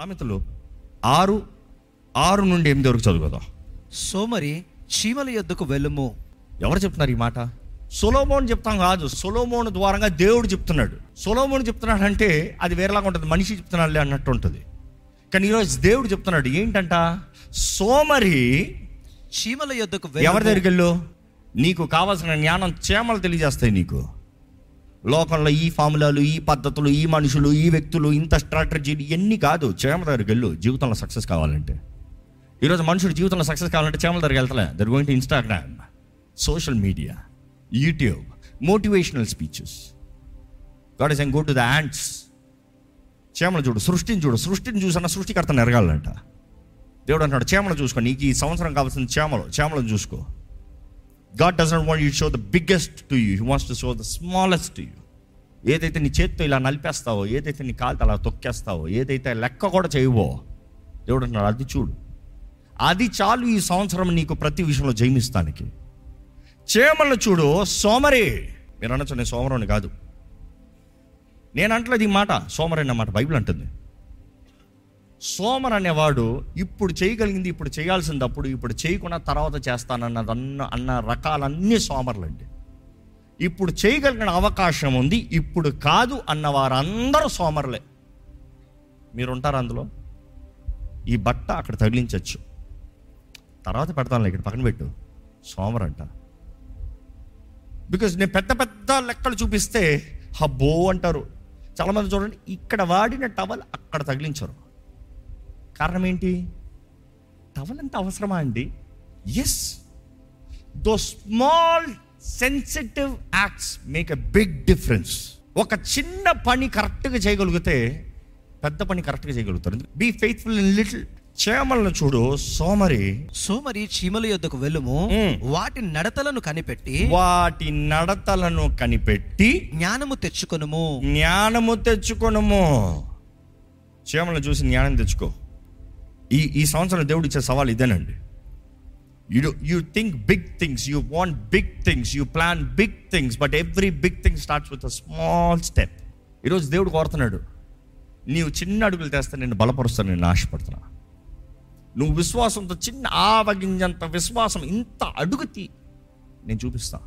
సామెతలు ఆరు ఆరు నుండి ఎనిమిది వరకు చదువుదాం సోమరి చీమల యొద్దకు వెళ్ళుము. ఎవరు చెప్తున్నారు ఈ మాట? సొలోమోన్ చెప్తాం కాదు సొలోమోన్ ద్వారంగా దేవుడు చెప్తున్నాడు. సొలోమోన్ చెప్తున్నాడు అంటే అది వేరేలాగా ఉంటుంది మనిషి చెప్తున్నాడులే అన్నట్టు ఉంటుంది. కానీ ఈరోజు దేవుడు చెప్తున్నాడు ఏంటంట? సోమరి చీమల యొద్దకు ఎవరి దగ్గరికి వెళ్ళు? నీకు కావాల్సిన జ్ఞానం చేమలు తెలియజేస్తాయి నీకు. లోకంలో ఈ ఫార్ములాలు ఈ పద్ధతులు ఈ మనుషులు ఈ వ్యక్తులు ఇంత స్ట్రాటజీలు ఇవన్నీ కాదు. చేమల దగ్గరికి వెళ్ళు జీవితంలో సక్సెస్ కావాలంటే. ఈరోజు మనుషుడు జీవితంలో సక్సెస్ కావాలంటే చేమల దగ్గరికి వెళ్తలే. They're going to Instagram social media YouTube motivational speeches God is and go to the ants చేమలు చూడు సృష్టిని చూడు. సృష్టిని చూసన్న సృష్టికర్తను ఎరగాలంట. దేవుడు అంటున్నాడు చేమలు చూసుకో. నీకు ఈ సంవత్సరం కావాల్సిన చేమలు చేమలను చూసుకో. God does not want you show the biggest to you he wants to show the smallest to you ఏదైతే నీ చేత్తో ఇలా నలిపేస్తావో ఏదైతే నీ కాలుతో అలా తొక్కేస్తావో ఏదైతే లెక్క కూడా చేయవో దేవుడు అన్నాడు అది చూడు. అది చాలు ఈ సంవత్సరం నీకు ప్రతి విషయంలో జయమిస్తానికి. చేమలను చూడు సోమరే. మీరు అనొచ్చు నేను సోమరుని కాదు. నేను అంటలేదు ఈ మాట సోమరే అన్నమాట బైబిల్ అంటుంది. సోమర్ అనేవాడు ఇప్పుడు చేయగలిగింది ఇప్పుడు చేయాల్సింది అప్పుడు ఇప్పుడు చేయకుండా తర్వాత చేస్తానన్నది అన్న అన్న రకాలన్నీ సోమర్లండి. ఇప్పుడు చేయగలిగిన అవకాశం ఉంది ఇప్పుడు కాదు అన్న వారందరూ సోమర్లే. మీరుంటారు అందులో? ఈ బట్ట అక్కడ తగిలించవచ్చు తర్వాత పెడతాను ఇక్కడ పక్కన పెట్టు. సోమరంట. అంట బికాజ్ నేను పెద్ద పెద్ద లెక్కలు చూపిస్తే హబ్బో అంటారు. చాలామంది చూడండి ఇక్కడ వాడిన టవల్ అక్కడ తగిలించరు. కారణం ఏంటి? టవల్ అవసరమా అండి? Yes though small sensitive acts make a big difference ఒక చిన్న పని కరెక్ట్గా చేయగలిగితే పెద్ద పని కరెక్ట్గా చేయగలుగుతారు. బీ ఫెయిత్ఫుల్ ఇన్ లిటిల్ చేమలను చూడు సోమరి. సోమరి చీమల యొద్దకు వెళ్ళుము. వాటి నడతలను కనిపెట్టి వాటి నడతలను కనిపెట్టి జ్ఞానము తెచ్చుకొనుము. జ్ఞానము తెచ్చుకొనము. చీమలను చూసి జ్ఞానం తెచ్చుకో. ఈ ఈ సంవత్సరం దేవుడు ఇచ్చే సవాల్ ఇదేనండి. You you think big things you want big things you plan big things but every big thing starts with a small step ఈరోజు దేవుడు కోరుతున్నాడు నీవు చిన్న అడుగులు తెస్తే నేను బలపరుస్తాను నేను ఆశపడుతున్నా. నువ్వు విశ్వాసంతో చిన్న ఆవగింజంత విశ్వాసం ఇంత అడుగు తీ నేను చూపిస్తా.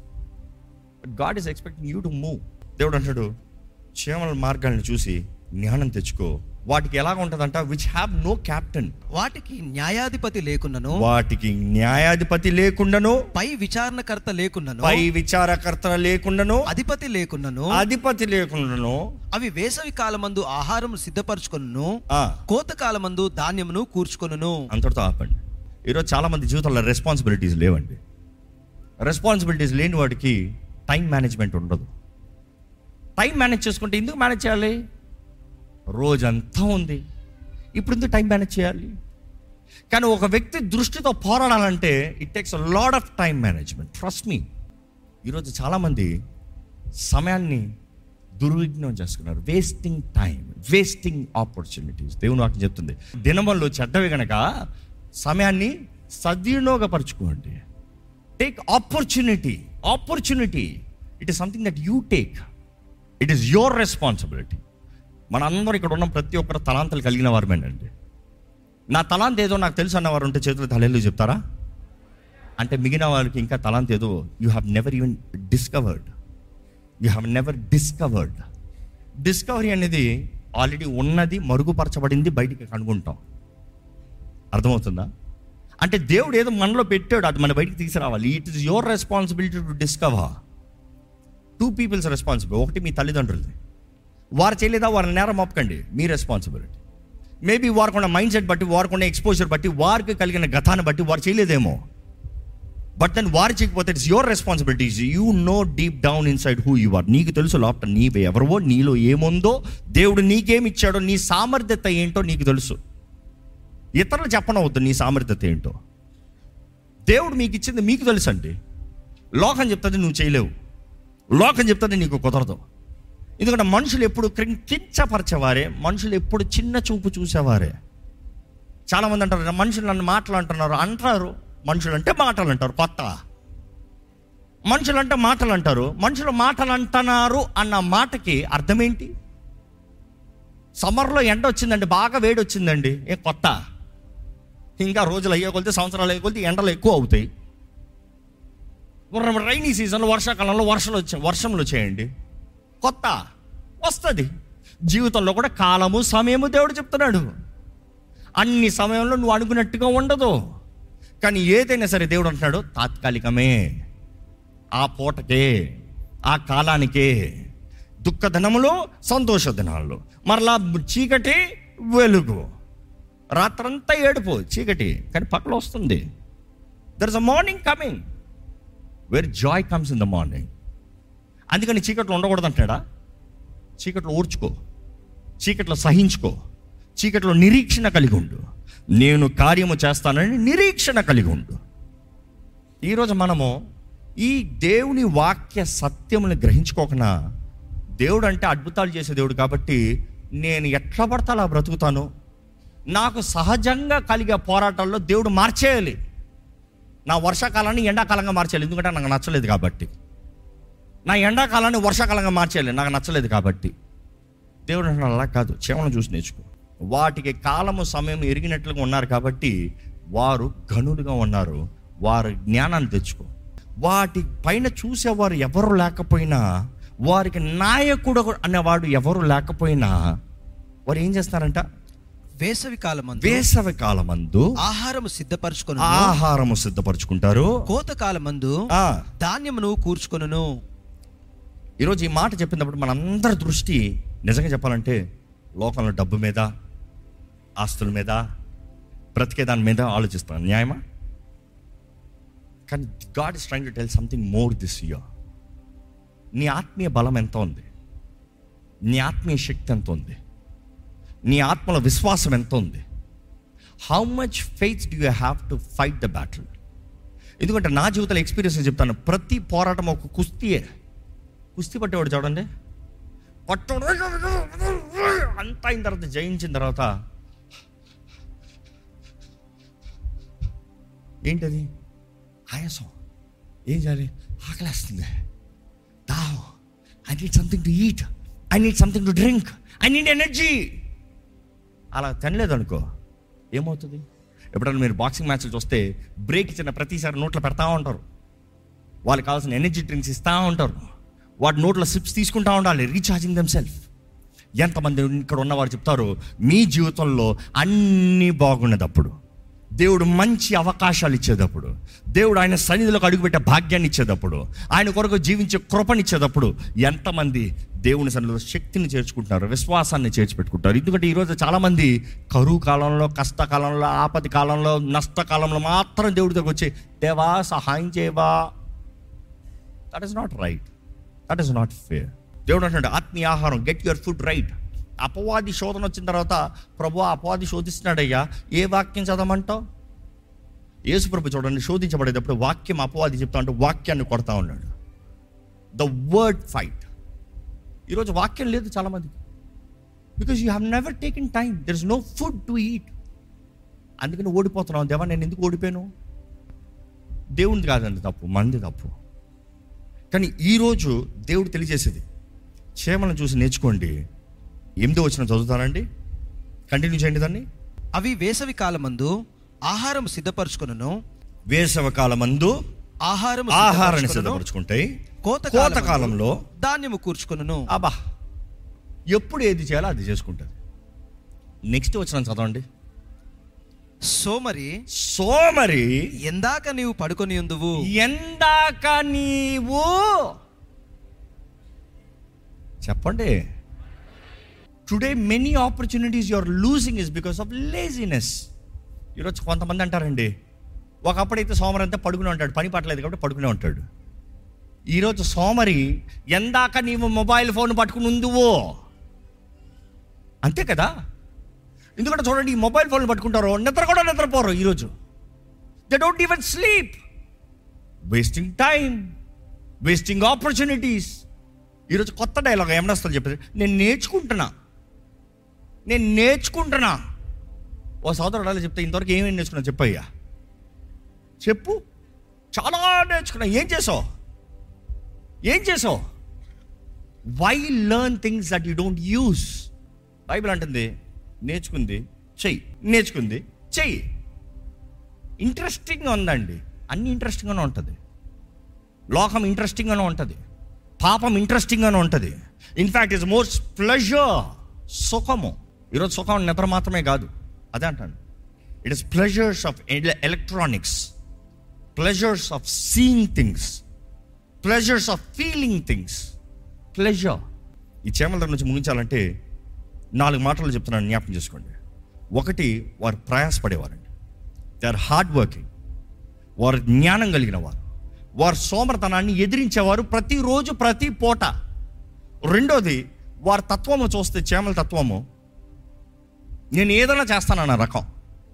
But God is expecting you to move దేవుడు అంటాడు క్షేమల మార్గాలను చూసి జ్ఞానం తెచ్చుకో వాటికి ఎలాగ ఉంటుందంట? విచ్ హ్యావ్ నో క్యాప్టెన్ వాటికి న్యాయాధిపతి లేకున్నను. వాటికి న్యాయాధిపతి లేకుండాను. పై విచారణకర్త లేకున్నను. పై విచారకర్త లేకుండాను అధిపతి లేకున్నను. అధిపతి లేకుండాను అవి వేసవి కాలమందు ఆహారం సిద్ధపరచుకొనును. ఆ, కోత కాలమందు ధాన్యమును కూర్చుకొనును. అంతటితో ఆపండి. ఈరోజు చాలా మంది జీవితంలో రెస్పాన్సిబిలిటీస్ లేవండి. రెస్పాన్సిబిలిటీస్ లేని వాడికి టైం మేనేజ్మెంట్ ఉండదు. టైం మేనేజ్ చేసుకుంటే ఎందుకు మేనేజ్ చేయాలి? రోజంతా ఉంది. ఇప్పుడు ఎందుకు టైం మేనేజ్ చేయాలి? కానీ ఒక వ్యక్తి దృష్టితో పోరాడాలంటే it takes a lot of time management trust me ఈరోజు చాలామంది సమయాన్ని దుర్విఘ్నం చేసుకున్నారు. వేస్టింగ్ టైం వేస్టింగ్ ఆపర్చునిటీస్ దేవుని వాక్యం చెప్తుంది. దినమల్లో చెడ్డవి గనక సమయాన్ని సద్వినియోగపరచుకోండి. Take opportunity opportunity it is something that you take it is your responsibility మనందరం ఇక్కడ ఉన్న ప్రతి ఒక్కరు తలాంతలు కలిగిన వారమేనండి. నా తలాంత ఏదో నాకు తెలుసు అన్నవారు ఉంటే చేతులు తలెళ్ళు చెప్తారా? అంటే మిగిలిన వారికి ఇంకా తలాంత్ ఏదో you have never even discovered you have never discovered discovery అనేది ఆల్రెడీ ఉన్నది మరుగుపరచబడింది బయటికి కనుగొంటాం. అర్థమవుతుందా? అంటే దేవుడు ఏదో మనలో పెట్టాడు అది మన బయటికి తీసుకురావాలి. It is your responsibility to discover two people's responsibility ఒకటి మీ తల్లిదండ్రులది. వారు చేయలేదా? వారిని నేరం ఒప్పకండి మీ రెస్పాన్సిబిలిటీ మేబీ వారికున్న మైండ్ సెట్ బట్టి వారికున్న ఎక్స్పోజర్ బట్టి వారికి కలిగిన గతాన్ని బట్టి వారు చేయలేదేమో. బట్ దెన్ వారు చేయకపోతే it's your responsibilities you know deep down inside who you are నీకు తెలుసు లోపల నీవే ఎవరివో నీలో ఏముందో దేవుడు నీకేమి ఇచ్చాడో నీ సామర్థ్యత ఏంటో నీకు తెలుసు. ఇతరులు చెప్పనవద్దు నీ సామర్థ్యత ఏంటో. దేవుడు మీకు ఇచ్చింది మీకు తెలుసు అండి లోకం చెప్తుంది నువ్వు చేయలేవు. లోకం చెప్తుంది నీకు కుదరదు. ఎందుకంటే మనుషులు ఎప్పుడు క్రిం- మనుషులు ఎప్పుడు చిన్న చూపు చూసేవారే. చాలామంది అంటారు మనుషులు నన్ను మాటలు అంటున్నారు. అంటారు. మనుషులు అంటే మాటలు అంటారు కొత్త. మనుషులు అంటే మాటలు అంటారు మనుషులు మాటలు అంటున్నారు అన్న మాటకి అర్థం ఏంటి సమ్మర్లో ఎండ వచ్చిందండి బాగా వేడి వచ్చిందండి. ఏ కొత్త. ఇంకా రోజులు అయ్యే కొలితే సంవత్సరాలు అయ్యే కొలితే ఎండలు ఎక్కువ అవుతాయి. రైనీ సీజన్లో వర్షాకాలంలో వర్షాలు వచ్చే వర్షంలో చేయండి కొత్త వస్తుంది. జీవితంలో కూడా కాలము సమయము దేవుడు చెప్తున్నాడు. అన్ని సమయంలో నువ్వు అనుకున్నట్టుగా ఉండదు. కానీ ఏదైనా సరే దేవుడు అంటున్నాడు తాత్కాలికమే. ఆ పూటకే ఆ కాలానికే దుఃఖధనములు సంతోష దినాలు మరలా చీకటి వెలుగు. రాత్రంతా ఏడుపు చీకటి. కానీ పక్కన వస్తుంది there is a morning coming where joy comes in the morning అందుకని చీకట్లో ఉండకూడదు అంటాడా చీకట్లో ఓర్చుకో చీకట్లో సహించుకో. చీకట్లో నిరీక్షణ కలిగి ఉండు. నేను కార్యము చేస్తానని నిరీక్షణ కలిగి ఉండు. ఈరోజు మనము ఈ దేవుని వాక్య సత్యముని గ్రహించుకోకుండా దేవుడు అంటే అద్భుతాలు చేసే దేవుడు కాబట్టి నేను ఎట్లా పడతా అలా బ్రతుకుతాను? నాకు సహజంగా కలిగే పోరాటాల్లో దేవుడు మార్చేయాలి. నా వర్షాకాలాన్ని ఎండాకాలంగా మార్చేయాలి. ఎందుకంటే నాకు నచ్చలేదు కాబట్టి. నా ఎండాకాలాన్ని వర్షాకాలంగా మార్చేయాలి. నాకు నచ్చలేదు కాబట్టి. దేవుడు అంటున్నాడు అలా కాదు. చేమను చూసి నేర్చుకో. వాటికి కాలము సమయం ఎరిగినట్లుగా ఉన్నారు కాబట్టి వారు గనులుగా ఉన్నారు. వారు జ్ఞానాన్ని తెచ్చుకో. వాటి పైన చూసేవారు ఎవరు లేకపోయినా వారికి నాయకుడు అనేవాడు ఎవరు లేకపోయినా వారు ఏం చేస్తారంట? వేసవి కాలమందు వేసవి కాలమందు ఆహారము సిద్ధపరచుకొను ఆహారము సిద్ధపరచుకుంటారు. కోత కాలమందు ధాన్యమును కూర్చుకొనును. ఈరోజు ఈ మాట చెప్పినప్పుడు మనందరి దృష్టి నిజంగా చెప్పాలంటే లోకంలో డబ్బు మీద ఆస్తుల మీద బ్రతికే దాని మీద ఆలోచిస్తున్నాను న్యాయమా? కానీ God is trying to tell something more this year నీ ఆత్మీయ బలం ఎంత ఉంది? నీ ఆత్మీయ శక్తి ఎంత ఉంది? నీ ఆత్మల విశ్వాసం ఎంత ఉంది? How much faith do you have to fight the battle ఎందుకంటే నా జీవితంలో ఎక్స్పీరియన్స్ చెప్తాను ప్రతి పోరాటం ఒక కుస్తీయే. కుస్తీ పట్టేవాడు చూడండి. పట్టడు అంతా అయిన తర్వాత జయించిన తర్వాత ఏంటది? ఆయాసం. ఏం చేయాలి? ఆకలేస్తుంది. దావ్ I need something to eat I need something to drink I need energy అలా తినలేదు అనుకో ఏమవుతుంది? ఎప్పుడైనా మీరు బాక్సింగ్ మ్యాచ్లు చూస్తే బ్రేక్ ఇచ్చిన ప్రతిసారి నోట్లో పెడతా ఉంటారు. వాళ్ళకి కావాల్సిన ఎనర్జీ డ్రింక్స్ ఇస్తూ ఉంటారు. వాటి నోట్లో సిప్స్ తీసుకుంటా ఉండాలి. రీఛార్జింగ్ దెమ్ సెల్ఫ్ ఎంతమంది ఇక్కడ ఉన్నవారు చెప్తారు మీ జీవితంలో అన్నీ బాగున్నదప్పుడు. దేవుడు మంచి అవకాశాలు ఇచ్చేటప్పుడు దేవుడు ఆయన సన్నిధిలోకి అడుగుపెట్టే భాగ్యాన్ని ఇచ్చేటప్పుడు ఆయన కొరకు జీవించే కృపనిచ్చేటప్పుడు ఎంతమంది దేవుని సన్నిధిలో శక్తిని చేర్చుకుంటున్నారు విశ్వాసాన్ని చేర్చిపెట్టుకుంటారు ఎందుకంటే ఈరోజు చాలామంది కరువు కాలంలో కష్టకాలంలో ఆపది కాలంలో నష్టకాలంలో మాత్రం దేవుడి దగ్గర వచ్చి దేవా సహాయం చేయవా? That is not right that is not fair దేవుడు అంటున్నాడు ఆత్మీయ ఆహారం గెట్ యువర్ ఫుడ్ రైట్ అపవాది శోధన వచ్చిన తర్వాత ప్రభు అపవాది శోధిస్తున్నాడయ్యా ఏ వాక్యం చదవమంటావు? యేసు ప్రభు చూడండి శోధించబడేటప్పుడు వాక్యం అపవాది చెప్తా అంటే వాక్యాన్ని కొడతా ఉన్నాడు. ద వర్డ్ ఫైట్ ఈరోజు వాక్యం లేదు చాలామందికి. Because you have never taking time there is no food to eat అందుకని ఓడిపోతున్నావు. దేవా నేను ఎందుకు ఓడిపోయాను? దేవునిది కాదండి తప్పు మంది తప్పు. కానీ ఈరోజు దేవుడు తెలియజేసేది క్షేమను చూసి నేర్చుకోండి. ఎనిమిదో వచ్చిన చదువుతారండి కంటిన్యూ చేయండి దాన్ని. అవి వేసవి కాలమందు ఆహారం సిద్ధపరచుకొనును. వేసవ కాలమందు ఆహారం ఆహారాన్ని సిద్ధపరచుకుంటాయి. కోత కోత కాలంలో ధాన్యము కూర్చుకొనును. అబ్బా ఎప్పుడు ఏది చేయాలో అది చేసుకుంటుంది. నెక్స్ట్ వచ్చిన చదవండి. సోమరి సోమరి ఎందాక నీవు పడుకొని ఉందువు. ఎందాక నీవు చెప్పండి. Today many opportunities you're losing is because of laziness ఈరోజు కొంతమంది అంటారండి ఒకప్పుడైతే సోమరి అంతా పడుకునే ఉంటాడు పని పట్టలేదు కాబట్టి పడుకునే ఉంటాడు. ఈరోజు సోమరి ఎందాక నీవు మొబైల్ ఫోన్ పట్టుకుని ఉందువో. అంతే కదా? ఎందుకంటే చూడండి ఈ మొబైల్ ఫోన్లు పట్టుకుంటారు. నిద్ర కూడా నిద్రపోరు ఈరోజు. They don't even sleep wasting time wasting opportunities ఈరోజు కొత్త డైలాగ్ ఏమనొస్తుంది చెప్పేసి నేను నేర్చుకుంటున్నా. నేను నేర్చుకుంటున్నా. ఓ సోదరుడు అలా చెప్తే ఇంతవరకు ఏమేమి నేర్చుకున్నా చెప్పయ్యా? చెప్పు. చాలా నేర్చుకున్నా. ఏం చేసావు? ఏం చేసావు? Why learn things that you don't use Bible అంటుంది. నేర్చుకుంది చెయ్యి. నేర్చుకుంది చెయ్యి. ఇంట్రెస్టింగ్గా ఉందండి. అన్ని ఇంట్రెస్టింగ్గానే ఉంటుంది. లోకం ఇంట్రెస్టింగ్గానే ఉంటుంది. పాపం ఇంట్రెస్టింగ్గానే ఉంటుంది. ఇన్ఫ్యాక్ట్ ఇస్ మోర్ ప్లెజర్ సుఖము. ఈరోజు సుఖం నిద్ర మాత్రమే కాదు. అదే అంటాను. It is pleasures of electronics pleasures of seeing things pleasures of feeling things pleasure ఈ చేమల దగ్గర నుంచి ముగించాలంటే నాలుగు మాటలు చెప్తున్నాను జ్ఞాపకం చేసుకోండి. ఒకటి వారు ప్రయాసపడేవారండి. దే ఆర్ హార్డ్ వర్కింగ్ వారు జ్ఞానం కలిగిన వారు. వారు సోమరతనాన్ని ఎదిరించేవారు ప్రతిరోజు ప్రతి పూట. రెండోది వారి తత్వము చూస్తే చేమల తత్వము నేను ఏదైనా చేస్తానన్న రకం.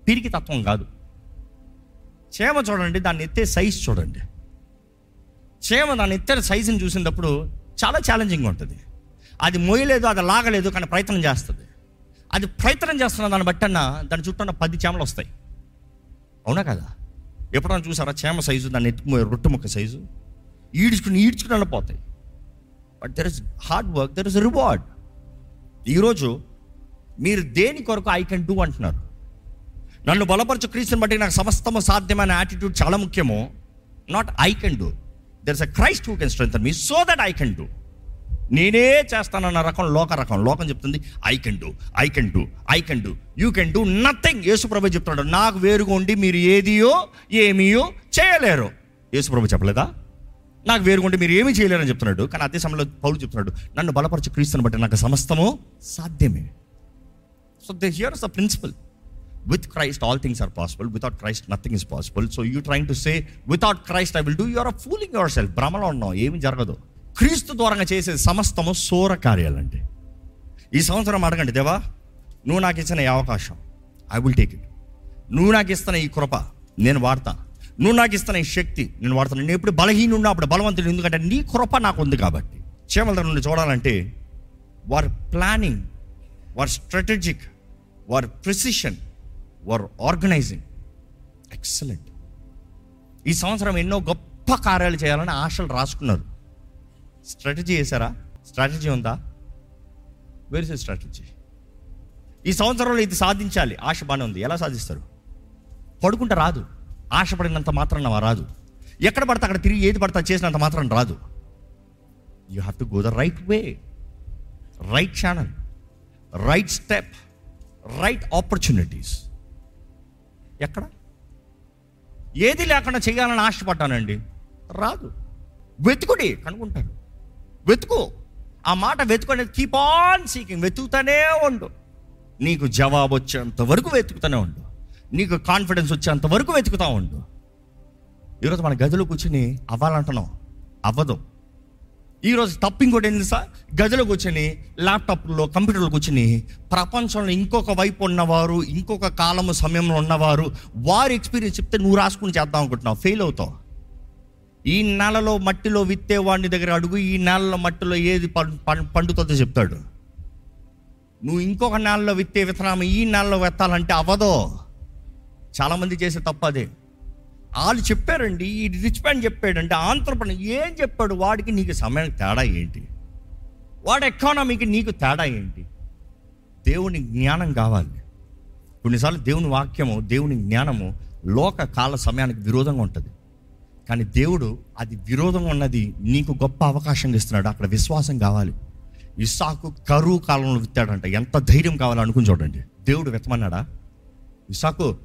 పిరికి తత్వం కాదు. చేమ చూడండి దాన్ని ఎత్తే సైజ్ చూడండి. చేమ దాన్ని ఎత్తే సైజుని చూసినప్పుడు చాలా ఛాలెంజింగ్ ఉంటుంది. అది మోయలేదు అది లాగలేదు కానీ ప్రయత్నం చేస్తుంది. అది ప్రయత్నం చేస్తున్న దాన్ని బట్టన్న దాని చుట్టూ ఉన్న పది చేమలు వస్తాయి. అవునా కదా? ఎప్పుడన్నా చూసారా? చేమ సైజు దాన్ని ఎత్తుకు రొట్టె ముక్క సైజు. ఈడ్చుకుని ఈడ్చుకుని వెళ్ళిపోతాయి. But there is hard work there is reward ఈరోజు మీరు దేని కొరకు ఐ కెన్ డూ అంటున్నారు? నన్ను బలపరచు క్రీస్తుని బట్టి నాకు సమస్తము సాధ్యమైన యాటిట్యూడ్ చాలా ముఖ్యము. Not I can do there is a Christ who can strength me so that I can do నేనే చేస్తానన్న రకం లోక రకం. లోకం చెప్తుంది I can do I can do I can do you can do nothing యేసుప్రభు చెప్తున్నాడు నాకు వేరుగా ఉండి మీరు ఏదియో ఏమీయో చేయలేరు. యేసుప్రభు చెప్పలేదా? నాకు వేరుగా ఉండి మీరు ఏమీ చేయలేరని చెప్తున్నాడు. కానీ అదే సమయంలో పౌలు చెప్తున్నాడు నన్ను బలపరచు క్రీస్తుని బట్టి నాకు సమస్తము సాధ్యమే. So they hear the principle with Christ all things are possible without Christ nothing is possible so you trying to say without Christ I will do you're fooling yourself భ్రమలో ఉన్నాం ఏమి జరగదు. క్రీస్తు ద్వారంగా చేసే సమస్తము సోర కార్యాలండి. ఈ సంవత్సరం అడగండి దేవా నువ్వు నాకు ఇచ్చిన ఈ అవకాశం ఐ విల్ టేక్ ఇట్ నువ్వు నాకు ఇస్తున్న ఈ కృప నేను వాడతా. నువ్వు నాకు ఇస్తున్న ఈ శక్తి నేను వాడతాను. నేను ఎప్పుడు బలహీనున్నా అప్పుడు బలవంతుడు ఎందుకంటే నీ కృప నాకు ఉంది కాబట్టి. చేమల నుండి చూడాలంటే వారి ప్లానింగ్ వారి స్ట్రాటజిక్ వారి ప్రిసిషన్ వారి ఆర్గనైజింగ్ ఎక్సలెంట్ ఈ సంవత్సరం ఎన్నో గొప్ప కార్యాలు చేయాలని ఆశలు రాసుకున్నారు. స్ట్రాటజీ చేశారా? స్ట్రాటజీ ఉందా? వేర్ స్ట్రాటజీ ఈ సంవత్సరంలో ఇది సాధించాలి. ఆశ బాగానే ఉంది. ఎలా సాధిస్తారు? పడుకుంటే రాదు. ఆశపడినంత మాత్రం రాదు. ఎక్కడ పడితే అక్కడ తిరిగి ఏది పడితే చేసినంత మాత్రం రాదు. You have to go the right way right channel right step right opportunities ఎక్కడ? ఏది లేకుండా చేయాలని ఆశపడ్డానండి. రాదు. వెతుకుడి కనుక్కుంటారు వెతుకు. ఆ మాట వెతుకునే కీప్ ఆన్ సీకింగ్ వెతుకుతానే ఉండు. నీకు జవాబు వచ్చేంత వరకు వెతుకుతూనే ఉండు. నీకు కాన్ఫిడెన్స్ వచ్చేంత వరకు వెతుకుతా ఉండు. ఈరోజు మన గదిలో కూర్చుని అవ్వాలంటున్నాం. అవ్వదు. ఈరోజు తప్పు ఇంకోటి ఏంటి సార్ గదిలో కూర్చొని ల్యాప్టాప్లో కంప్యూటర్లో కూర్చొని ప్రపంచంలో ఇంకొక వైపు ఉన్నవారు ఇంకొక కాలము సమయంలో ఉన్నవారు వారి ఎక్స్పీరియన్స్ చెప్తే నువ్వు రాసుకుని చేద్దాం అనుకుంటున్నావు. ఫెయిల్ అవుతావు. ఈ నెలలో మట్టిలో విత్తే వాడిని దగ్గర అడుగు ఈ నెలలో మట్టిలో ఏది పండుతుందో చెప్తాడు. నువ్వు ఇంకొక నెలలో విత్తే విత్తనాము ఈ నెలలో వెత్తాలంటే అవ్వదో చాలామంది చేసే తప్ప అదే. వాళ్ళు చెప్పారండి ఈ రిచ్ మ్యాన్ చెప్పాడంటే ఆంధ్రప్రదేశ్ ఏం చెప్పాడు? వాడికి నీకు సమయానికి తేడా ఏంటి? వాడి ఎకానమీకి నీకు తేడా ఏంటి? దేవుని జ్ఞానం కావాలి. కొన్నిసార్లు దేవుని వాక్యము దేవుని జ్ఞానము లోక కాల సమయానికి విరోధంగా ఉంటుంది. కానీ దేవుడు అది విరోధం ఉన్నది నీకు గొప్ప అవకాశం ఇస్తున్నాడు. అక్కడ విశ్వాసం కావాలి. ఇసాకు కరువు కాలంలో విత్తాడంట. ఎంత ధైర్యం కావాలో అనుకుని చూడండి. దేవుడు విత్తమన్నాడా ఇసాకు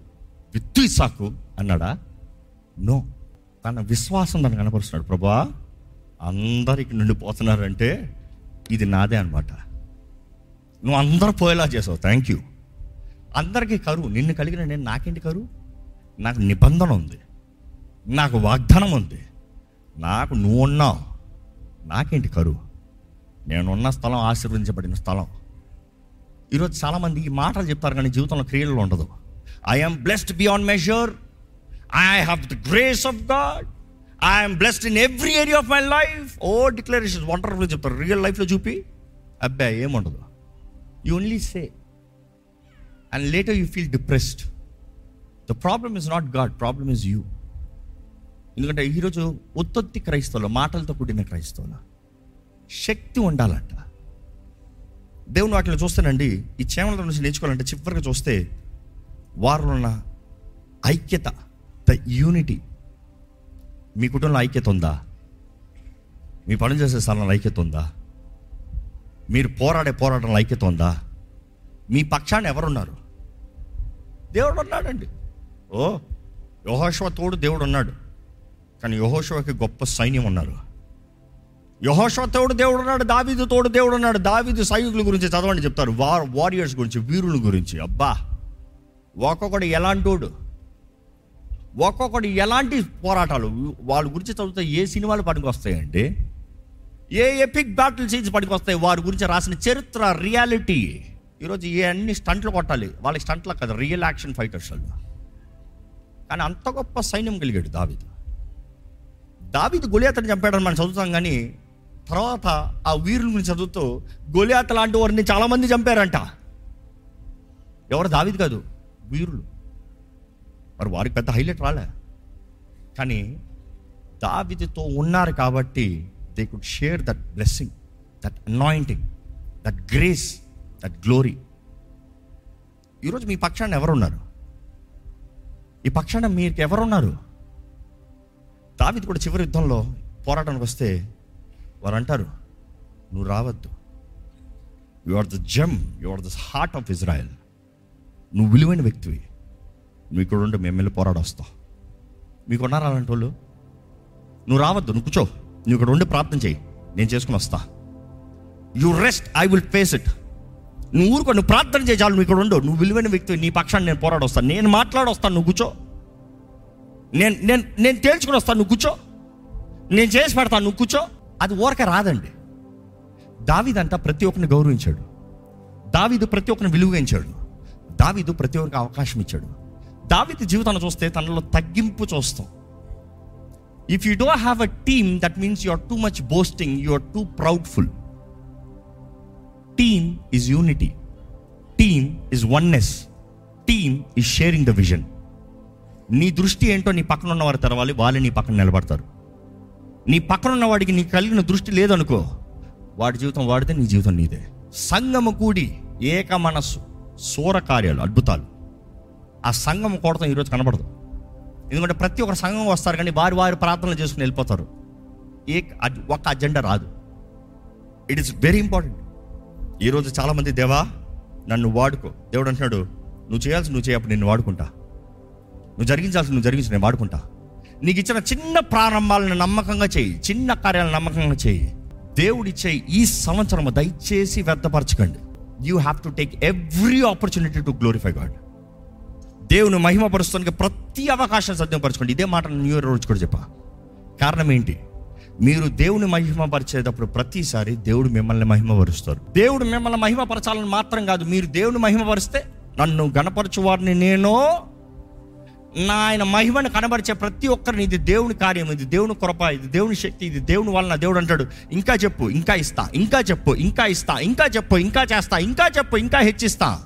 విత్తు ఇసాకు అన్నాడా? నో. తన విశ్వాసం తను కనపరుస్తున్నాడు. ప్రభా అందరికి నుండి పోతున్నారంటే ఇది నాదే అనమాట నువ్వు అందరూ పోయేలా చేసావు. థ్యాంక్ యూ అందరికీ కరువు. నిన్ను కలిగిన నేను నాకేంటి కరువు? నాకు నిబంధన ఉంది. నాకు వాగ్దానం ఉంది. నాకు నువ్వు ఉన్నావు. నాకేంటి కరువు? నేనున్న స్థలం ఆశీర్వదించబడిన స్థలం. ఈరోజు చాలామంది ఈ మాటలు చెప్తారు కానీ జీవితంలో క్రియలు ఉండదు. I'm blessed beyond measure I have the grace of God I'm blessed in every area of my life oh declaration wonderful చెప్తారు. రియల్ లైఫ్లో చూపి అబ్బాయి ఏముండదు. You only say and later you feel depressed the problem is not God problem is you ఎందుకంటే ఈరోజు ఉత్పత్తి క్రైస్తవులు మాటలతో కూడిన క్రైస్తవులు. శక్తి ఉండాలంట. దేవుని వాటిని చూస్తేనండి ఈ చేమల నుంచి నేర్చుకోవాలంటే చివరిగా చూస్తే వారిలో ఉన్న ఐక్యత ద యూనిటీ మీ కుటుంబంలో ఐక్యత ఉందా? మీ పనులు చేసే స్థలంలో ఐక్యత ఉందా? మీరు పోరాడే పోరాటంలో ఐక్యత ఉందా? మీ పక్షాన్ని ఎవరున్నారు? దేవుడు ఉన్నాడండి. ఓ యహోశవ తోడు దేవుడు ఉన్నాడు. కానీ యహోశవకి గొప్ప సైన్యం ఉన్నారు. యహోశవ తోడు దేవుడు ఉన్నాడు దావీదు తోడు దేవుడు ఉన్నాడు. దావీదు సైనికుల గురించి చదవండి చెప్తారు. వార్ వారియర్స్ గురించి వీరుల గురించి. అబ్బా! ఒక్కొక్కడు ఎలాంటోడు? ఒక్కొక్కడు ఎలాంటి పోరాటాలు? వాళ్ళ గురించి చదివితే ఏ సినిమాలు పనికి వస్తాయండి ఏ ఎపిక్ బ్యాటిల్ సీన్స్ పనికి వస్తాయి వారి గురించి రాసిన చరిత్ర రియాలిటీ. ఈరోజు ఏ అన్ని స్టంట్లు కొట్టాలి? వాళ్ళకి స్టంట్లు కదా రియల్ యాక్షన్ ఫైటర్స్ వాళ్ళు. కానీ అంత గొప్ప సైన్యం కలిగాడు దావీదు. దావిది గొలియాతను చంపాడని మనం చదువుతాం కానీ తర్వాత ఆ వీరుల గురించి చదువుతూ గొలియాత లాంటి వారిని చాలామంది చంపారంట. ఎవరు? దావిది కాదు వీరులు. మరి వారికి పెద్ద హైలైట్ రాలే. కానీ దావిదితో ఉన్నారు కాబట్టి they could share that blessing that anointing that grace that glory ఈరోజు మీ పక్షాన్ని ఎవరున్నారు? ఈ పక్షాన మీకు ఎవరున్నారు దావిది కూడా చివరి యుద్ధంలో పోరాటానికి వస్తే వారు అంటారు నువ్వు రావద్దు. You are the gem you are the heart of Israel నువ్వు విలువైన వ్యక్తివి. నువ్వు ఇక్కడ ఉంటే మేము వెళ్ళి పోరాడొస్తావు మీకు ఉన్నారా అలాంటి వాళ్ళు? నువ్వు రావద్దు నువ్వు కూర్చో. నువ్వు ఇక్కడ ఉండి ప్రార్థన చేయి. నేను చేసుకుని వస్తా. You rest I will face it నువ్వు ఊరుకో నువ్వు ప్రార్థన చేయాలి నువ్వు ఇక్కడ ఉండు. నువ్వు విలువైన వ్యక్తి నీ పక్షాన్ని నేను పోరాడొస్తాను నేను మాట్లాడొస్తాను నువ్వు కూర్చో. నేను నేను నేను తేల్చుకుని వస్తాను నువ్వు కూర్చో. నేను చేసి పెడతాను నువ్వు కూర్చో. అది ఊరక రాదండి. దావిదంతా ప్రతి ఒక్కరిని గౌరవించాడు. దావిదు ప్రతి ఒక్కరిని విలువించాడు దావిదు ప్రతి ఒక్కరికి అవకాశం ఇచ్చాడు. దావిదు జీవితాన్ని చూస్తే తనలో తగ్గింపు చూస్తాం. If you don't have a team that means you are too much boasting you are too proudful team is unity team is oneness team is sharing the vision నీ దృష్టి ఏంటో నీ పక్కన ఉన్నవారు తెరవాలి వాళ్ళు నీ పక్కన నిలబడతారు. నీ పక్కన ఉన్న వాడికి నీ కలిగిన దృష్టి లేదనుకో వాడి జీవితం వాడితే నీ జీవితం నీదే. సంగము కూడి ఏక మనస్సు సూర కార్యాలు అద్భుతాలు. ఆ సంఘం కూడతాం ఈరోజు కనబడదు. ఎందుకంటే ప్రతి ఒక్కరు సంఘం వస్తారు కానీ వారి వారి ప్రార్థనలు చేసుకుని వెళ్ళిపోతారు. ఏ ఒక ఒక్క అజెండా రాదు. ఇట్ ఇస్ వెరీ ఇంపార్టెంట్ ఈరోజు చాలామంది దేవా నన్ను వాడుకో. దేవుడు అంటున్నాడు నువ్వు చేయాల్సి నువ్వు చేయప్పుడు నిన్ను వాడుకుంటా. నువ్వు జరిగించాల్సి నువ్వు జరిగించు నేను వాడుకుంటా. నీకు ఇచ్చిన చిన్న ప్రారంభాలను నమ్మకంగా చేయి చిన్న కార్యాలను నమ్మకంగా చేయి. దేవుడిచ్చే ఈ సంవత్సరం దయచేసి వ్యర్థపరచకండి. You have to take every opportunity to glorify God దేవుని మహిమపరుస్తానికి ప్రతి అవకాశం సద్విపరచుకోండి ఇదే మాట న్యూ ఇయర్ రోజు కూడా చెప్పా. కారణం ఏంటి? మీరు దేవుని మహిమపరిచేటప్పుడు ప్రతిసారి దేవుడు మిమ్మల్ని మహిమపరుస్తారు. దేవుడు మిమ్మల్ని మహిమపరచాలని మాత్రం కాదు. మీరు దేవుని మహిమపరిస్తే నన్ను గణపరచువారిని నేను నా ఆయన మహిమను కనబరిచే ప్రతి ఒక్కరిని ఇది దేవుని కార్యం ఇది దేవుని కృప ఇది దేవుని శక్తి ఇది దేవుని వలన దేవుడు అంటాడు ఇంకా చెప్పు ఇంకా ఇస్తా ఇంకా చెప్పు ఇంకా ఇస్తా ఇంకా చెప్పు ఇంకా చేస్తా ఇంకా చెప్పు ఇంకా హెచ్చిస్తా.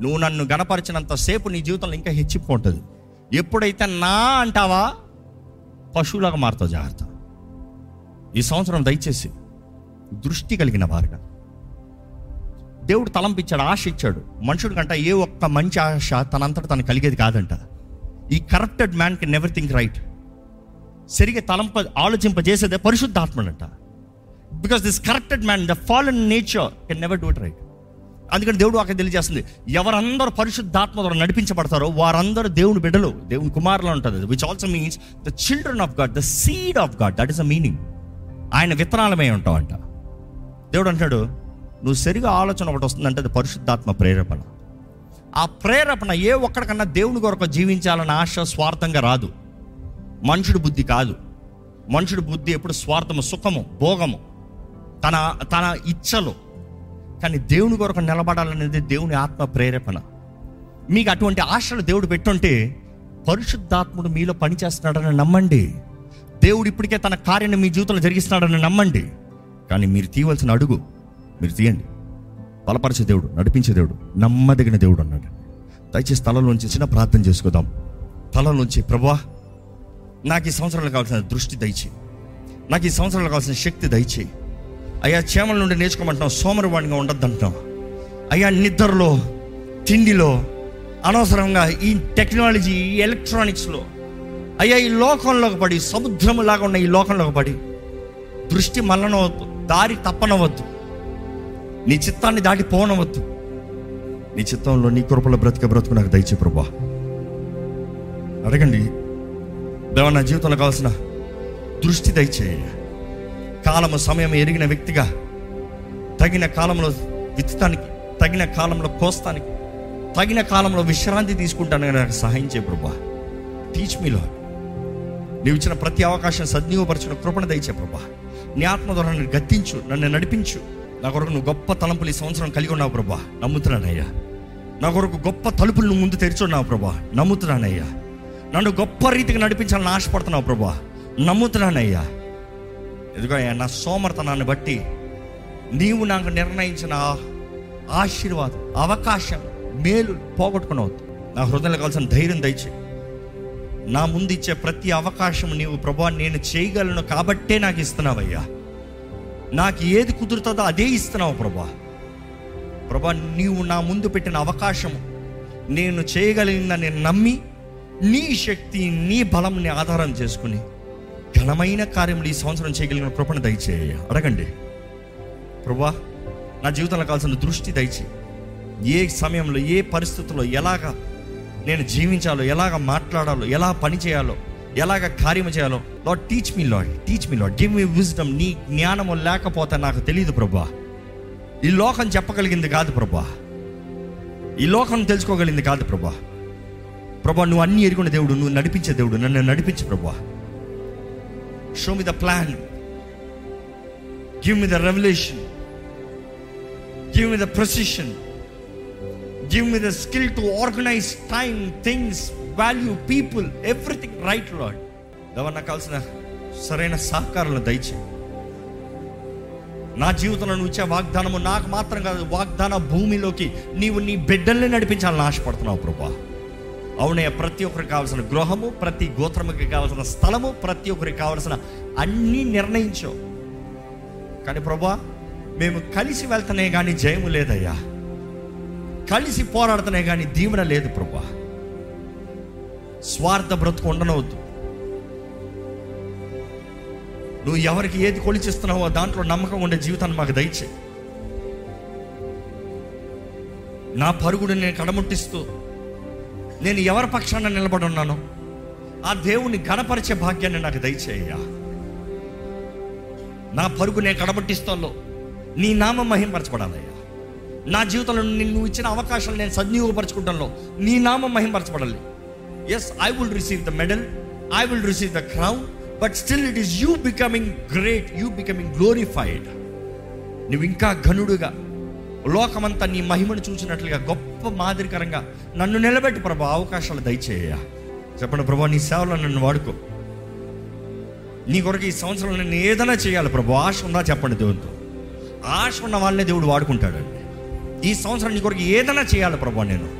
నువ్వు నన్ను గణపరిచినంత సేపు నీ జీవితంలో ఇంకా హెచ్చిపోతుంది ఎప్పుడైతే నా అంటావా పశువులాగా మారుతావు జాగ్రత్త. ఈ సంవత్సరం దయచేసి దృష్టి కలిగిన వారుగా. దేవుడు తలంపిచ్చాడు ఆశ ఇచ్చాడు. మనుషుడి కంట ఏ ఒక్క మంచి ఆశ తనంతట తను కలిగేది కాదంట. ఈ corrupted man can never think right సరిగా తలంప ఆలోచింపజేసేదే పరిశుద్ధాత్మడంట because this corrupted man the fallen nature can never do it right అందుకని దేవుడు అక్కడ తెలియజేస్తుంది ఎవరందరూ పరిశుద్ధాత్మ ద్వారా నడిపించబడతారో వారందరూ దేవుని బిడ్డలు దేవుని కుమారులు ఉంటుంది which also means the children of God the seed of God that is a meaning ఆయన విత్తనాలమే ఉంటావు అంట దేవుడు అంటాడు నువ్వు సరిగా ఆలోచన ఒకటి వస్తుందంటే అది పరిశుద్ధాత్మ ప్రేరేపణ. ఆ ప్రేరేపణ ఏ ఒక్కడికన్నా దేవుని కొరకు జీవించాలన్న ఆశ స్వార్థంగా రాదు. మనుషుడు బుద్ధి కాదు. మనుషుడు బుద్ధి ఎప్పుడు స్వార్థము సుఖము భోగము తన తన ఇచ్చలు. కానీ దేవుని కొరకు నిలబడాలనేది దేవుని ఆత్మ ప్రేరేపణ. మీకు అటువంటి ఆశలు దేవుడు పెట్టుంటే పరిశుద్ధాత్ముడు మీలో పనిచేస్తున్నాడని నమ్మండి. దేవుడు ఇప్పటికే తన కార్యాన్ని మీ జీవితంలో జరిగిస్తున్నాడని నమ్మండి. కానీ మీరు తీయవలసిన అడుగు మీరు తీయండి. బలపరిచే దేవుడు నడిపించే దేవుడు నమ్మదగిన దేవుడు అన్నాడు. దయచేసి తలలోంచి చిన్న ప్రార్థన చేసుకుందాం. తలలోంచి ప్రభా నాకు ఈ సంవత్సరాలు కావాల్సిన దృష్టి దయచేయి. నాకు ఈ సంవత్సరాలు కావాల్సిన శక్తి దయచేయి. అయ్యా చేమల నుండి నేర్చుకోమంటున్నాం సోమరవాణిగా ఉండొద్దు అయ్యా నిద్రలో తిండిలో అనవసరంగా ఈ టెక్నాలజీ ఈ ఎలక్ట్రానిక్స్లో అయ్యా ఈ లోకంలోకి పడి సముద్రములాగా ఉన్న ఈ లోకంలోకి పడి దృష్టి మళ్ళనవద్దు దారి తప్పనవద్దు. నీ చిత్తాన్ని దాటి పోనవద్దు. నీ చిత్తంలో నీ కృపలో బ్రతిక బ్రతుకు నాకు దయచే ప్రభా. అడగండి దేవ నా జీవితంలో కావాల్సిన దృష్టి దయచేయ. కాలము సమయం ఎరిగిన వ్యక్తిగా తగిన కాలంలో విత్తడానికి తగిన కాలంలో కోస్తానికి తగిన కాలంలో విశ్రాంతి తీసుకుంటానని నాకు సహాయం చేయ ప్రభా. టీచ్ మీలో నీవు ఇచ్చిన ప్రతి అవకాశం సద్వినియోగపరచిన కృపణ దయచే ప్రభా. నీ ఆత్మ ద్వారా నన్ను గద్దించు నన్ను నడిపించు. నా కొరకు నువ్వు గొప్ప తలంపులు ఈ సంవత్సరం కలిగి ఉన్నావు ప్రభా. నమ్ముతున్నానయ్యా. నా కొరకు గొప్ప తలుపులు నువ్వు ముందు తెరిచున్నావు ప్రభా. నమ్ముతున్నానయ్యా. నన్ను గొప్ప రీతికి నడిపించాలని ఆశపడుతున్నావు ప్రభా. నమ్ముతున్నానయ్యా. ఎదుగో అయ్యా నా సోమర్తనాన్ని బట్టి నీవు నాకు నిర్ణయించిన ఆశీర్వాదం అవకాశం మేలు పోగొట్టుకునవద్దు నా హృదయంలో కావాల్సిన ధైర్యం దయచే నా ముందు ఇచ్చే ప్రతి అవకాశం నీవు ప్రభా నేను చేయగలను కాబట్టే నాకు ఇస్తున్నావయ్యా. నాకు ఏది కుదురుతుందో అదే ఇస్తున్నావు ప్రభా. ప్రభా నీవు నా ముందు పెట్టిన అవకాశము. నేను చేయగలిగిందని నేను నమ్మి నీ శక్తి నీ బలంని ఆధారం చేసుకుని ఘనమైన కార్యములు ఈ సంవత్సరం చేయగలిగిన కృపణ దయచేయ. అడగండి. ప్రభా నా జీవితంలో కావాల్సిన దృష్టి దయచే ఏ సమయంలో ఏ పరిస్థితుల్లో ఎలాగ నేను జీవించాలో ఎలాగ మాట్లాడాలో ఎలా పని చేయాలో ఎలాగ కార్యం చేయాలో? Lord teach me Lord teach me Lord give me wisdom నీ జ్ఞానము లేకపోతే నాకు తెలియదు ప్రభా ఈ లోకం చెప్పగలిగింది కాదు ప్రభా ఈ లోకం తెలుసుకోగలిగింది కాదు ప్రభా ప్రభా నువ్వు అన్ని ఎరుగున్న దేవుడు నువ్వు నడిపించే దేవుడు నన్ను నడిపించు ప్రభా show me the plan give me the revolution give me the provision give me the skill to organise time things value people everything right Lord ఎవరు నాకు కావాల్సిన సరైన సహకారాలు దయచే నా జీవితంలో నుంచే వాగ్దానము నాకు మాత్రం కాదు వాగ్దాన భూమిలోకి నీవు నీ బిడ్డల్ని నడిపించాలని ఆశపడుతున్నావు ప్రభా. అవునయ్య ప్రతి ఒక్కరికి కావాల్సిన గృహము ప్రతి గోత్రముకి కావాల్సిన స్థలము ప్రతి ఒక్కరికి కావాల్సిన అన్నీ నిర్ణయించావు కానీ ప్రభా మేము కలిసి వెళ్తనే కానీ జయము లేదయ్యా. కలిసి పోరాడుతనే కానీ దీవెన లేదు ప్రభా. స్వార్థ బ్రతుకు ఉండనవద్దు. నువ్వు ఎవరికి ఏది కొలిచిస్తున్నావో దాంట్లో నమ్మకం ఉండే జీవితాన్ని మాకు దయచే నా పరుగుడు నేను కడముట్టిస్తూ నేను ఎవరి పక్షాన నిలబడి ఉన్నాను ఆ దేవుని గణపరిచే భాగ్యాన్ని నాకు దయచేయ్యా. నా పరుగు నేను కడబట్టిస్తాలో నీ నామం మహింపరచబడాలయ్యా. నా జీవితంలో నువ్వు ఇచ్చిన అవకాశాలు నేను సద్వినియోగపరచుకుంటాలో నీ నామం మహింపరచబడాలి. Yes I will receive the medal I will receive the crown but still it is you becoming great you becoming glorified నువ్వు ఇంకా ఘనుడుగా. లోకమంతా నీ మహిమను చూసినట్లుగా గొప్ప మాదిరికరంగా నన్ను నిలబెట్టి ప్రభా అవకాశాలు దయచేయ. చెప్పండి ప్రభా నీ సేవలో నన్ను వాడుకో. నీ కొరకు ఈ సంవత్సరం నేను ఏదైనా చేయాలి ప్రభు ఆశ ఉందా చెప్పండి దేవునితో. ఆశ ఉన్న వాళ్ళనే దేవుడు వాడుకుంటాడండి. ఈ సంవత్సరం నీ కొరకు ఏదైనా చేయాలి ప్రభు నేను.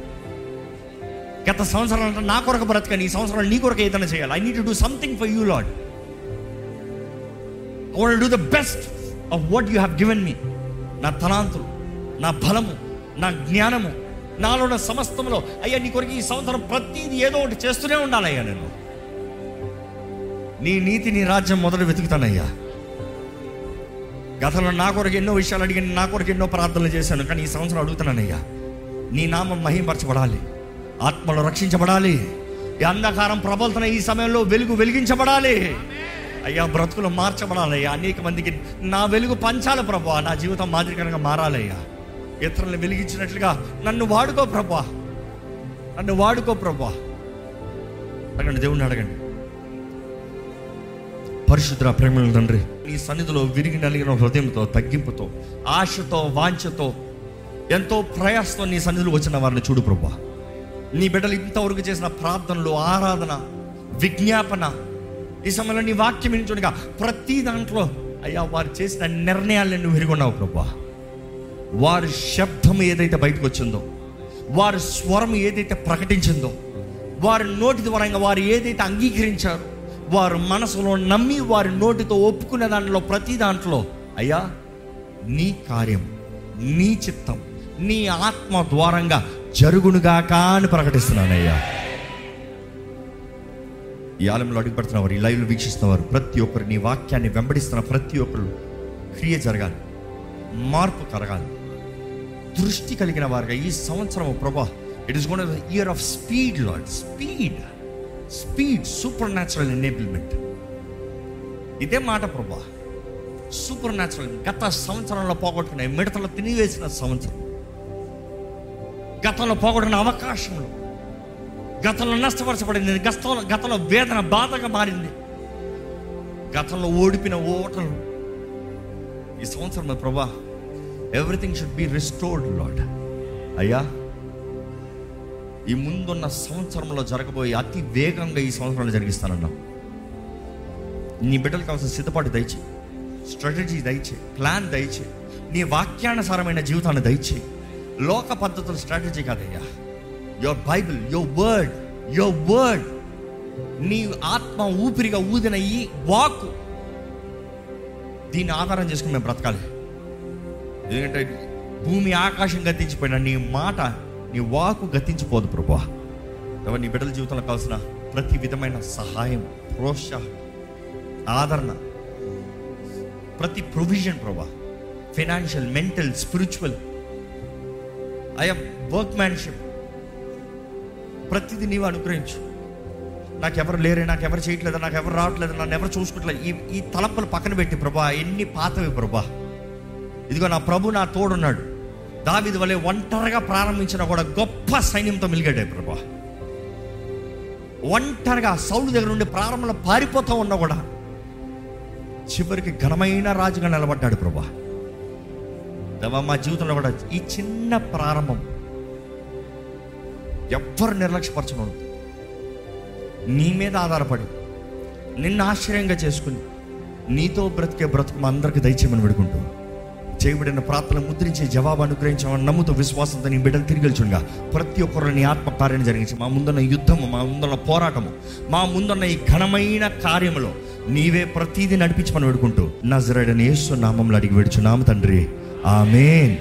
గత సంవత్సరాలు అంటే నా కొరకు బ్రతకని ఈ సంవత్సరాలు నీ కొరకు ఏదైనా చేయాలి. I need to do something for you Lord I want do the best of what you have given me నా తలాంతులు నా బలము నా జ్ఞానము నాలో ఉన్న సమస్తంలో అయ్యా నీ కొరకు ఈ సంవత్సరం ప్రతిదీ ఏదో ఒకటి చేస్తూనే ఉండాలయ్యా నేను. నీ నీతి నీ రాజ్యం మొదలు వెతుకుతానయ్యా. గతంలో నా కొరకు ఎన్నో విషయాలు అడిగాను నా కొరకు ఎన్నో ప్రార్థనలు చేశాను కానీ ఈ సంవత్సరం అడుగుతున్నానయ్యా. నీ నామం మహింపరచబడాలి. ఆత్మలు రక్షించబడాలి. ఈ అంధకారం ప్రబలుతున్న ఈ సమయంలో వెలుగు వెలిగించబడాలి. అయ్యా బ్రతుకులు మార్చబడాలయ్యా. అనేక మందికి నా వెలుగు పంచాలి ప్రభా. నా జీవితం మాదిరికరంగా మారాలయ్యా. ఇతరులను వెలిగించినట్లుగా నన్ను వాడుకో ప్రభా. నన్ను వాడుకో ప్రభా. అడగండి దేవుణ్ణి అడగండి. పరిశుద్ర ప్రేమల తండ్రి నీ సన్నిధిలో విరిగి నలిగిన హృదయంతో తగ్గింపుతో ఆశతో వాంఛతో ఎంతో ప్రయాసతో నీ సన్నిధిలో వచ్చిన వారిని చూడు ప్రభా. నీ బిడ్డలు ఇంతవరకు చేసిన ప్రార్థనలు ఆరాధన విజ్ఞాపన ఈ సమయంలో నీ వాక్యం వినిచుండగా ప్రతి దాంట్లో అయ్యా వారు చేసిన నిర్ణయాలను నువ్వు విరిగొన్నావు ప్రభా. వారి శబ్దం ఏదైతే బయటకు వచ్చిందో వారి స్వరం ఏదైతే ప్రకటించిందో వారి నోటి ద్వారా వారు ఏదైతే అంగీకరించారో వారు మనసులో నమ్మి వారి నోటితో ఒప్పుకునే దాంట్లో ప్రతి దాంట్లో అయ్యా నీ కార్యం నీ చిత్తం నీ ఆత్మ ద్వారంగా జరుగునుగాక అని ప్రకటిస్తున్నానయ్యా. ఈ ఆలయంలో అడుగుపెడుతున్న వారు ఈ లైవ్లు వీక్షిస్తున్న వారు ప్రతి ఒక్కరు నీ వాక్యాన్ని వెంబడిస్తున్న ప్రతి ఒక్కరు క్రియ జరగాలి మార్పు కలగాలి. దృష్టి కలిగిన వారుగా ఈ సంవత్సరం ప్రభా it is gone year of speed Lord speed speed supernatural enablement ఇదే మాట ప్రభా. సూపర్ న్యాచురల్ గత సంవత్సరంలో పోగొట్టుకున్నాయి మిడతలు తినివేసిన సంవత్సరం. గతంలో పోగొట్టిన అవకాశంలో గతంలో నష్టపరచబడింది. గతంలో గతంలో వేదన బాధగా మారింది. గతంలో ఓడిపిన ఓటలు. ఈ సంవత్సరం ప్రభా everything should be restored Lord అయ్యా ఈ ముందున్న సంవత్సరంలో జరగబోయే అతి వేగంగా ఈ సంవత్సరంలో జరిగిస్తానన్నా నీ బిడ్డలు కావాల్సిన సిద్ధపాటు దయచే స్ట్రాటజీ దయచే ప్లాన్ దయచే నీ వాక్యానుసారమైన జీవితాన్ని దయచేయి. లోక పద్ధతుల స్ట్రాటజీ కాదయ్యా. Your Bible your word your word నీ ఆత్మ ఊపిరిగా ఊదిన ఈ వాక్ దీన్ని ఆధారం చేసుకుని మేము బ్రతకాలి. ఎందుకంటే భూమి ఆకాశం గతించిపోయిన నీ మాట నీ వాకు గతించిపోదు ప్రభా ఎవరు నీ బిడ్డల జీవితంలో కావాల్సిన ప్రతి విధమైన సహాయం ప్రోత్సాహం ఆదరణ ప్రతి ప్రొవిజన్ ప్రభా financial mental spiritual I workmanship ప్రతిదీ నీవు అనుగ్రహించు. నాకెవరు లేరే నాకెవరు చేయట్లేదు నాకెవరు రావట్లేదు నన్ను ఎవరు చూసుకోవట్లేదు ఈ ఈ తలపులు పక్కన పెట్టి ప్రభా ఎన్ని పాతవి ప్రభా. ఇదిగో నా ప్రభు నా తోడున్నాడు. దావిది వలె ఒంటరిగా ప్రారంభించిన కూడా గొప్ప సైన్యంతో మిలిగాడే ప్రభా. ఒంటరిగా సౌలు దగ్గర నుండి ప్రారంభంలో పారిపోతూ ఉన్నా కూడా చివరికి ఘనమైన రాజుగా నిలబడ్డాడు ప్రభా. దేవా మా జీవితంలో కూడా ఈ చిన్న ప్రారంభం ఎవ్వరు నిర్లక్ష్యపరచను నీ మీద ఆధారపడి నిన్ను ఆశ్చర్యంగా చేసుకుని నీతో బ్రతికే బ్రతుకు మా అందరికి దయచేయమని పెడుకుంటూ చేయబడిన ప్రార్థన ముద్రించి జవాబు అనుగ్రహించమని నమ్ముతూ విశ్వాసంతో నీ బిడ్డలు తిరిగిల్చుండగా ప్రతి ఒక్కరు నీ ఆత్మ కార్యం జరిగించి మా ముందున్న యుద్ధము మా ముందున్న పోరాటము మా ముందున్న ఈ ఘనమైన కార్యములో నీవే ప్రతీది నడిపించమని పెడుకుంటూ నజరడని యేసు నామంలో అడిగి పెడుచున్నాము తండ్రి. Amen.